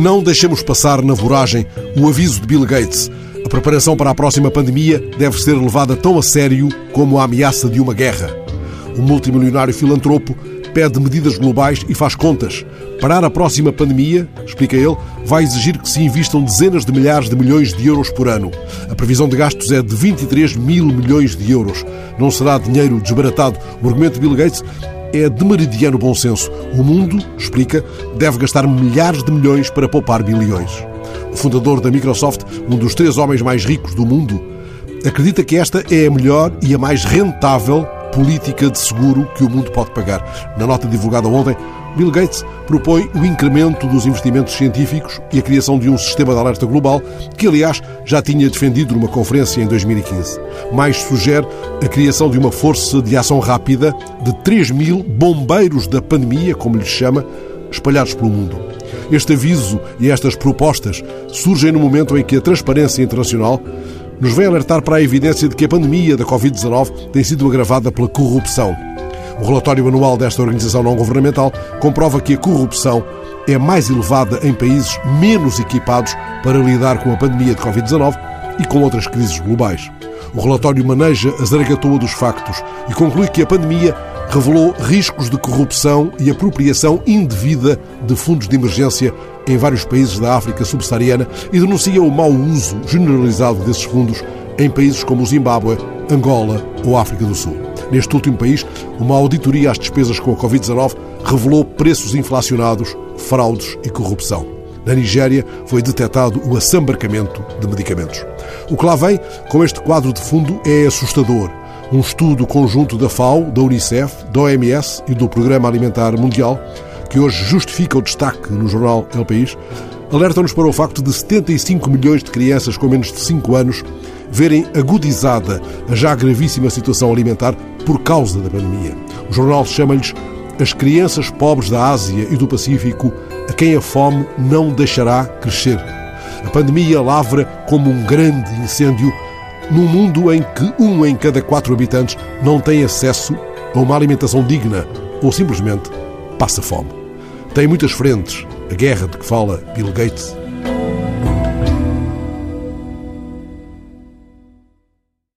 Não deixemos passar na voragem o aviso de Bill Gates. A preparação para a próxima pandemia deve ser levada tão a sério como a ameaça de uma guerra. O multimilionário filantropo pede medidas globais e faz contas. Parar a próxima pandemia, explica ele, vai exigir que se invistam dezenas de milhares de milhões de euros por ano. A previsão de gastos é de 23 mil milhões de euros. Não será dinheiro desbaratado. O argumento de Bill Gates é de meridiano bom senso. O mundo, explica, deve gastar milhares de milhões para poupar bilhões. O fundador da Microsoft, um dos três homens mais ricos do mundo, acredita que esta é a melhor e a mais rentável política de seguro que o mundo pode pagar. Na nota divulgada ontem, Bill Gates propõe o incremento dos investimentos científicos e a criação de um sistema de alerta global, que, aliás, já tinha defendido numa conferência em 2015. Mais sugere a criação de uma força de ação rápida de 3 mil bombeiros da pandemia, como lhes chama, espalhados pelo mundo. Este aviso e estas propostas surgem no momento em que a transparência internacional nos vem alertar para a evidência de que a pandemia da Covid-19 tem sido agravada pela corrupção. O relatório anual desta organização não governamental comprova que a corrupção é mais elevada em países menos equipados para lidar com a pandemia de Covid-19 e com outras crises globais. O relatório maneja a zaragatoa dos factos e conclui que a pandemia revelou riscos de corrupção e apropriação indevida de fundos de emergência em vários países da África subsaariana e denuncia o mau uso generalizado desses fundos em países como o Zimbábue, Angola ou África do Sul. Neste último país, uma auditoria às despesas com a Covid-19 revelou preços inflacionados, fraudes e corrupção. Na Nigéria foi detectado o assambarcamento de medicamentos. O que lá vem com este quadro de fundo é assustador. Um estudo conjunto da FAO, da Unicef, da OMS e do Programa Alimentar Mundial, que hoje justifica o destaque no jornal El País, alerta-nos para o facto de 75 milhões de crianças com menos de 5 anos verem agudizada a já gravíssima situação alimentar por causa da pandemia. O jornal chama-lhes as crianças pobres da Ásia e do Pacífico a quem a fome não deixará crescer. A pandemia lavra como um grande incêndio num mundo em que um em cada quatro habitantes não tem acesso a uma alimentação digna ou simplesmente passa fome. Tem muitas frentes, a guerra de que fala Bill Gates